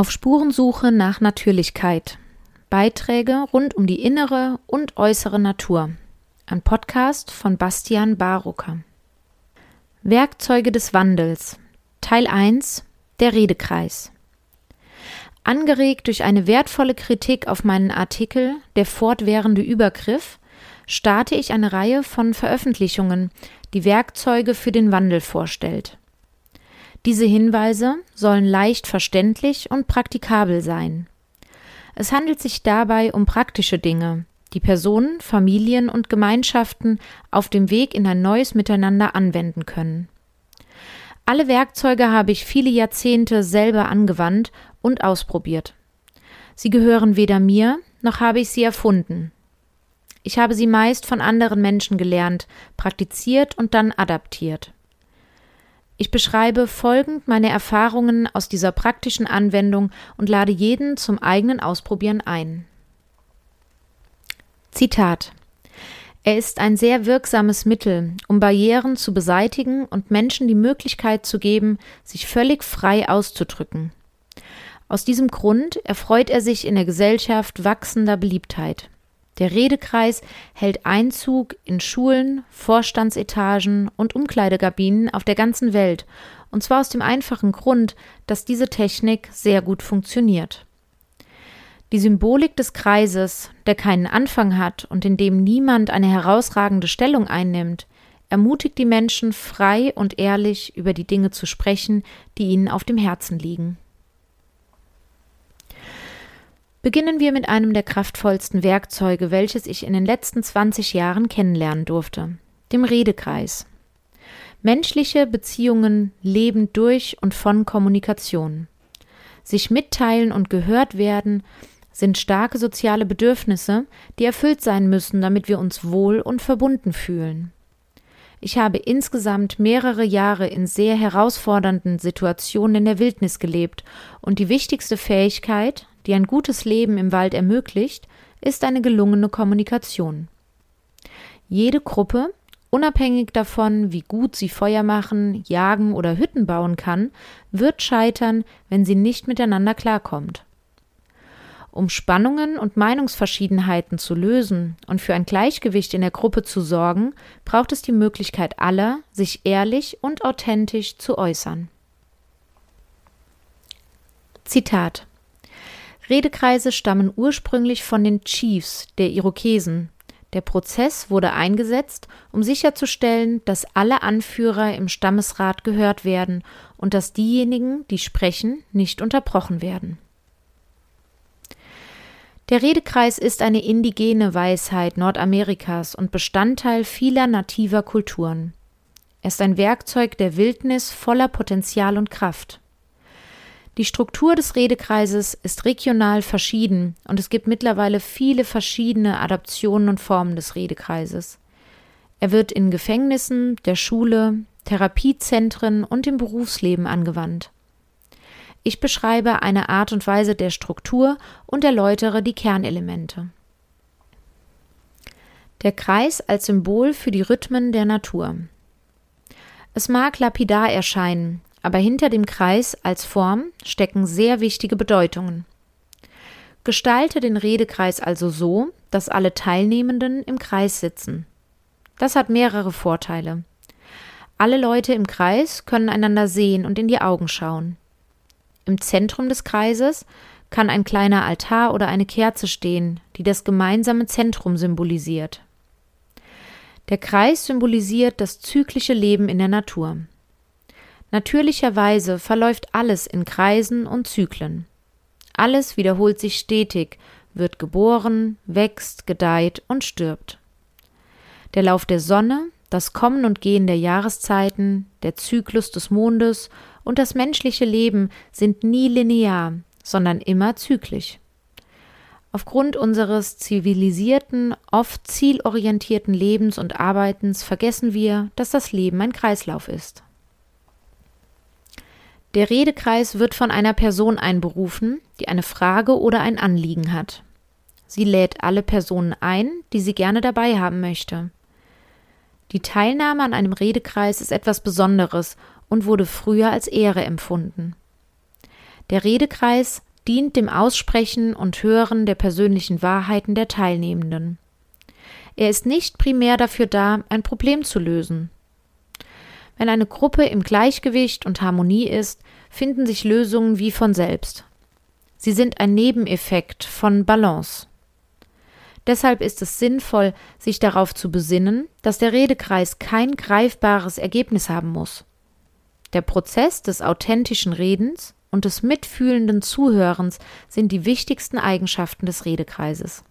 Auf Spurensuche nach Natürlichkeit. Beiträge rund um die innere und äußere Natur. Ein Podcast von Bastian Barucker. Werkzeuge des Wandels. Teil 1. Der Redekreis. Angeregt durch eine wertvolle Kritik auf meinen Artikel Der fortwährende Übergriff starte ich eine Reihe von Veröffentlichungen, die Werkzeuge für den Wandel vorstellt. Diese Hinweise sollen leicht verständlich und praktikabel sein. Es handelt sich dabei um praktische Dinge, die Personen, Familien und Gemeinschaften auf dem Weg in ein neues Miteinander anwenden können. Alle Werkzeuge habe ich viele Jahrzehnte selber angewandt und ausprobiert. Sie gehören weder mir, noch habe ich sie erfunden. Ich habe sie meist von anderen Menschen gelernt, praktiziert und dann adaptiert. Ich beschreibe folgend meine Erfahrungen aus dieser praktischen Anwendung und lade jeden zum eigenen Ausprobieren ein. Zitat Er ist ein sehr wirksames Mittel, um Barrieren zu beseitigen und Menschen die Möglichkeit zu geben, sich völlig frei auszudrücken. Aus diesem Grund erfreut er sich in der Gesellschaft wachsender Beliebtheit. Der Redekreis hält Einzug in Schulen, Vorstandsetagen und Umkleidekabinen auf der ganzen Welt, und zwar aus dem einfachen Grund, dass diese Technik sehr gut funktioniert. Die Symbolik des Kreises, der keinen Anfang hat und in dem niemand eine herausragende Stellung einnimmt, ermutigt die Menschen frei und ehrlich über die Dinge zu sprechen, die ihnen auf dem Herzen liegen. Beginnen wir mit einem der kraftvollsten Werkzeuge, welches ich in den letzten 20 Jahren kennenlernen durfte, dem Redekreis. Menschliche Beziehungen leben durch und von Kommunikation. Sich mitteilen und gehört werden sind starke soziale Bedürfnisse, die erfüllt sein müssen, damit wir uns wohl und verbunden fühlen. Ich habe insgesamt mehrere Jahre in sehr herausfordernden Situationen in der Wildnis gelebt, und die wichtigste Fähigkeit, die ein gutes Leben im Wald ermöglicht, ist eine gelungene Kommunikation. Jede Gruppe, unabhängig davon, wie gut sie Feuer machen, jagen oder Hütten bauen kann, wird scheitern, wenn sie nicht miteinander klarkommt. Um Spannungen und Meinungsverschiedenheiten zu lösen und für ein Gleichgewicht in der Gruppe zu sorgen, braucht es die Möglichkeit aller, sich ehrlich und authentisch zu äußern. Zitat Redekreise stammen ursprünglich von den Chiefs der Irokesen. Der Prozess wurde eingesetzt, um sicherzustellen, dass alle Anführer im Stammesrat gehört werden und dass diejenigen, die sprechen, nicht unterbrochen werden. Der Redekreis ist eine indigene Weisheit Nordamerikas und Bestandteil vieler nativer Kulturen. Er ist ein Werkzeug der Wildnis voller Potenzial und Kraft. Die Struktur des Redekreises ist regional verschieden und es gibt mittlerweile viele verschiedene Adaptionen und Formen des Redekreises. Er wird in Gefängnissen, der Schule, Therapiezentren und im Berufsleben angewandt. Ich beschreibe eine Art und Weise der Struktur und erläutere die Kernelemente. Der Kreis als Symbol für die Rhythmen der Natur. Es mag lapidar erscheinen, aber hinter dem Kreis als Form stecken sehr wichtige Bedeutungen. Gestalte den Redekreis also so, dass alle Teilnehmenden im Kreis sitzen. Das hat mehrere Vorteile. Alle Leute im Kreis können einander sehen und in die Augen schauen. Im Zentrum des Kreises kann ein kleiner Altar oder eine Kerze stehen, die das gemeinsame Zentrum symbolisiert. Der Kreis symbolisiert das zyklische Leben in der Natur. Natürlicherweise verläuft alles in Kreisen und Zyklen. Alles wiederholt sich stetig, wird geboren, wächst, gedeiht und stirbt. Der Lauf der Sonne, das Kommen und Gehen der Jahreszeiten, der Zyklus des Mondes und das menschliche Leben sind nie linear, sondern immer zyklisch. Aufgrund unseres zivilisierten, oft zielorientierten Lebens und Arbeitens vergessen wir, dass das Leben ein Kreislauf ist. Der Redekreis wird von einer Person einberufen, die eine Frage oder ein Anliegen hat. Sie lädt alle Personen ein, die sie gerne dabei haben möchte. Die Teilnahme an einem Redekreis ist etwas Besonderes und wurde früher als Ehre empfunden. Der Redekreis dient dem Aussprechen und Hören der persönlichen Wahrheiten der Teilnehmenden. Er ist nicht primär dafür da, ein Problem zu lösen. Wenn eine Gruppe im Gleichgewicht und Harmonie ist, finden sich Lösungen wie von selbst. Sie sind ein Nebeneffekt von Balance. Deshalb ist es sinnvoll, sich darauf zu besinnen, dass der Redekreis kein greifbares Ergebnis haben muss. Der Prozess des authentischen Redens und des mitfühlenden Zuhörens sind die wichtigsten Eigenschaften des Redekreises.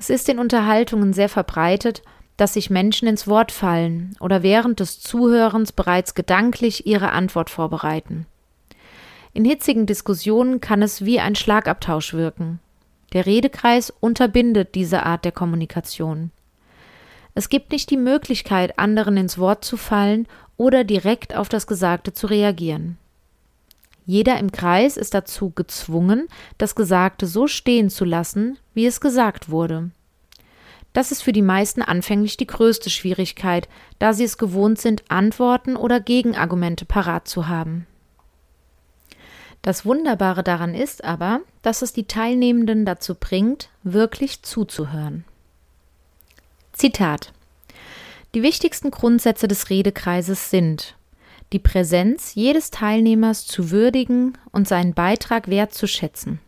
Es ist in Unterhaltungen sehr verbreitet, dass sich Menschen ins Wort fallen oder während des Zuhörens bereits gedanklich ihre Antwort vorbereiten. In hitzigen Diskussionen kann es wie ein Schlagabtausch wirken. Der Redekreis unterbindet diese Art der Kommunikation. Es gibt nicht die Möglichkeit, anderen ins Wort zu fallen oder direkt auf das Gesagte zu reagieren. Jeder im Kreis ist dazu gezwungen, das Gesagte so stehen zu lassen, wie es gesagt wurde. Das ist für die meisten anfänglich die größte Schwierigkeit, da sie es gewohnt sind, Antworten oder Gegenargumente parat zu haben. Das Wunderbare daran ist aber, dass es die Teilnehmenden dazu bringt, wirklich zuzuhören. Zitat Die wichtigsten Grundsätze des Redekreises sind die Präsenz jedes Teilnehmers zu würdigen und seinen Beitrag wertzuschätzen,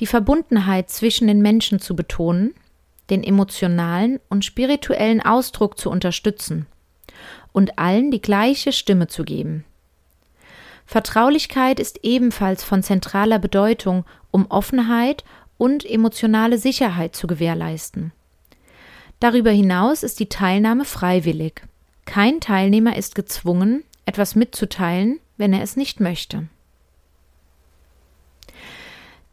die Verbundenheit zwischen den Menschen zu betonen, den emotionalen und spirituellen Ausdruck zu unterstützen und allen die gleiche Stimme zu geben. Vertraulichkeit ist ebenfalls von zentraler Bedeutung, um Offenheit und emotionale Sicherheit zu gewährleisten. Darüber hinaus ist die Teilnahme freiwillig. Kein Teilnehmer ist gezwungen, etwas mitzuteilen, wenn er es nicht möchte.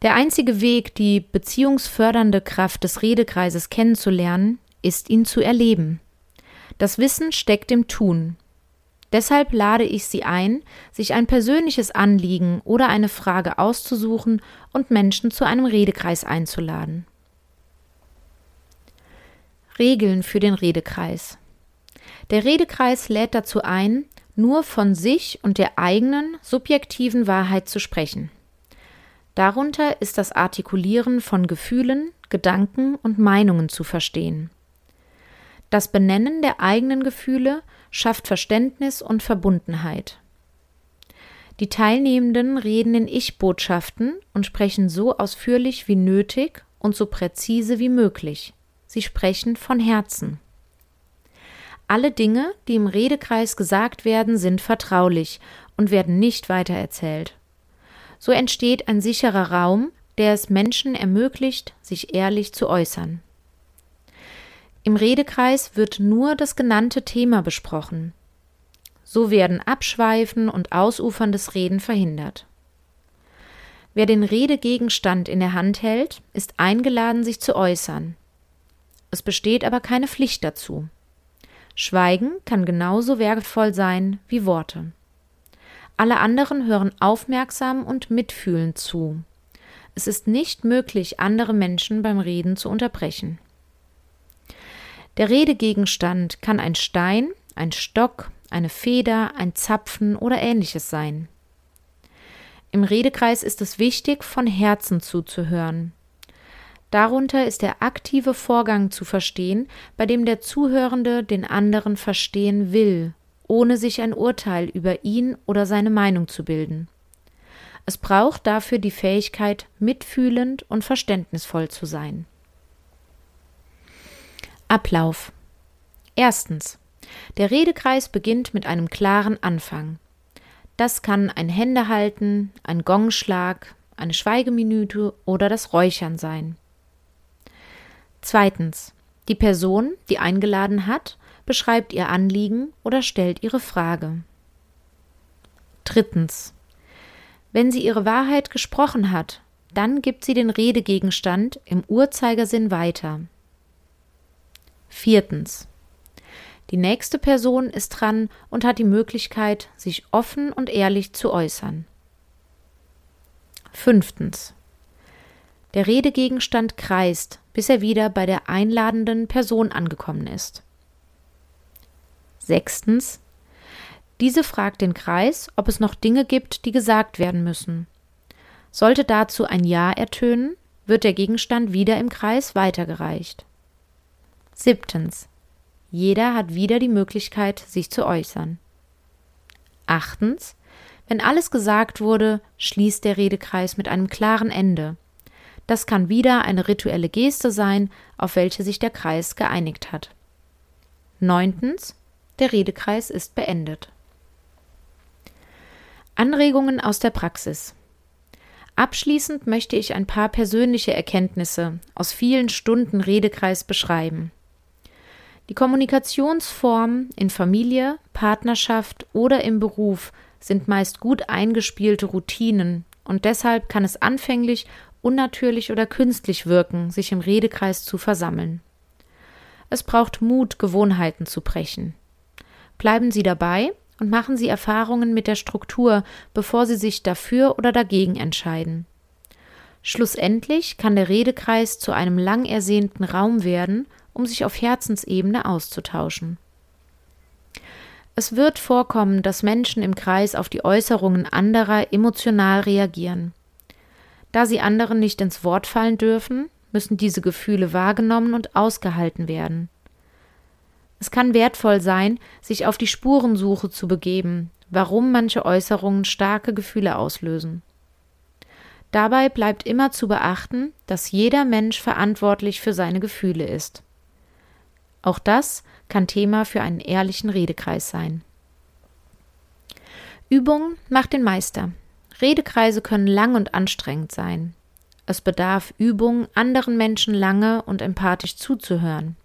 Der einzige Weg, die beziehungsfördernde Kraft des Redekreises kennenzulernen, ist ihn zu erleben. Das Wissen steckt im Tun, Deshalb lade ich Sie ein, sich ein persönliches Anliegen oder eine Frage auszusuchen und Menschen zu einem Redekreis einzuladen. Regeln für den Redekreis. Der Redekreis lädt dazu ein, nur von sich und der eigenen subjektiven Wahrheit zu sprechen. Darunter ist das Artikulieren von Gefühlen, Gedanken und Meinungen zu verstehen. Das Benennen der eigenen Gefühle schafft Verständnis und Verbundenheit. Die Teilnehmenden reden in Ich-Botschaften und sprechen so ausführlich wie nötig und so präzise wie möglich. Sie sprechen von Herzen. Alle Dinge, die im Redekreis gesagt werden, sind vertraulich und werden nicht weitererzählt. So entsteht ein sicherer Raum, der es Menschen ermöglicht, sich ehrlich zu äußern. Im Redekreis wird nur das genannte Thema besprochen. So werden Abschweifen und ausuferndes Reden verhindert. Wer den Redegegenstand in der Hand hält, ist eingeladen, sich zu äußern. Es besteht aber keine Pflicht dazu. Schweigen kann genauso wertvoll sein wie Worte. Alle anderen hören aufmerksam und mitfühlend zu. Es ist nicht möglich, andere Menschen beim Reden zu unterbrechen. Der Redegegenstand kann ein Stein, ein Stock, eine Feder, ein Zapfen oder ähnliches sein. Im Redekreis ist es wichtig, von Herzen zuzuhören. Darunter ist der aktive Vorgang zu verstehen, bei dem der Zuhörende den anderen verstehen will, ohne sich ein Urteil über ihn oder seine Meinung zu bilden. Es braucht dafür die Fähigkeit, mitfühlend und verständnisvoll zu sein. Ablauf. Erstens. Der Redekreis beginnt mit einem klaren Anfang. Das kann ein Händehalten, ein Gongschlag, eine Schweigeminute oder das Räuchern sein. Zweitens. Die Person, die eingeladen hat, beschreibt ihr Anliegen oder stellt ihre Frage. Drittens. Wenn sie ihre Wahrheit gesprochen hat, dann gibt sie den Redegegenstand im Uhrzeigersinn weiter. Viertens. Die nächste Person ist dran und hat die Möglichkeit, sich offen und ehrlich zu äußern. Fünftens. Der Redegegenstand kreist, bis er wieder bei der einladenden Person angekommen ist. Sechstens. Diese fragt den Kreis, ob es noch Dinge gibt, die gesagt werden müssen. Sollte dazu ein Ja ertönen, wird der Gegenstand wieder im Kreis weitergereicht. Siebtens. Jeder hat wieder die Möglichkeit, sich zu äußern. Achtens. Wenn alles gesagt wurde, schließt der Redekreis mit einem klaren Ende. Das kann wieder eine rituelle Geste sein, auf welche sich der Kreis geeinigt hat. Neuntens. Der Redekreis ist beendet. Anregungen aus der Praxis. Abschließend möchte ich ein paar persönliche Erkenntnisse aus vielen Stunden Redekreis beschreiben. Die Kommunikationsformen in Familie, Partnerschaft oder im Beruf sind meist gut eingespielte Routinen und deshalb kann es anfänglich unnatürlich oder künstlich wirken, sich im Redekreis zu versammeln. Es braucht Mut, Gewohnheiten zu brechen. Bleiben Sie dabei und machen Sie Erfahrungen mit der Struktur, bevor Sie sich dafür oder dagegen entscheiden. Schlussendlich kann der Redekreis zu einem lang ersehnten Raum werden, um sich auf Herzensebene auszutauschen. Es wird vorkommen, dass Menschen im Kreis auf die Äußerungen anderer emotional reagieren. Da sie anderen nicht ins Wort fallen dürfen, müssen diese Gefühle wahrgenommen und ausgehalten werden. Es kann wertvoll sein, sich auf die Spurensuche zu begeben, warum manche Äußerungen starke Gefühle auslösen. Dabei bleibt immer zu beachten, dass jeder Mensch verantwortlich für seine Gefühle ist. Auch das kann Thema für einen ehrlichen Redekreis sein. Übung macht den Meister. Redekreise können lang und anstrengend sein. Es bedarf Übung, anderen Menschen lange und empathisch zuzuhören.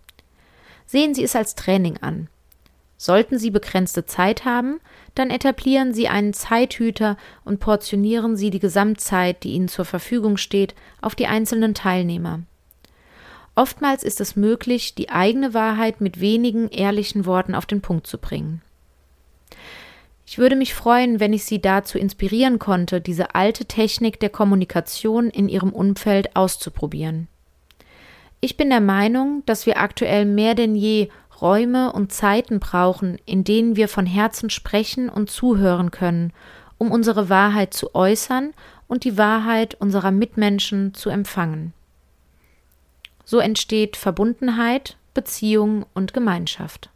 Sehen Sie es als Training an. Sollten Sie begrenzte Zeit haben, dann etablieren Sie einen Zeithüter und portionieren Sie die Gesamtzeit, die Ihnen zur Verfügung steht, auf die einzelnen Teilnehmer. Oftmals ist es möglich, die eigene Wahrheit mit wenigen ehrlichen Worten auf den Punkt zu bringen. Ich würde mich freuen, wenn ich Sie dazu inspirieren konnte, diese alte Technik der Kommunikation in Ihrem Umfeld auszuprobieren. Ich bin der Meinung, dass wir aktuell mehr denn je Räume und Zeiten brauchen, in denen wir von Herzen sprechen und zuhören können, um unsere Wahrheit zu äußern und die Wahrheit unserer Mitmenschen zu empfangen. So entsteht Verbundenheit, Beziehung und Gemeinschaft.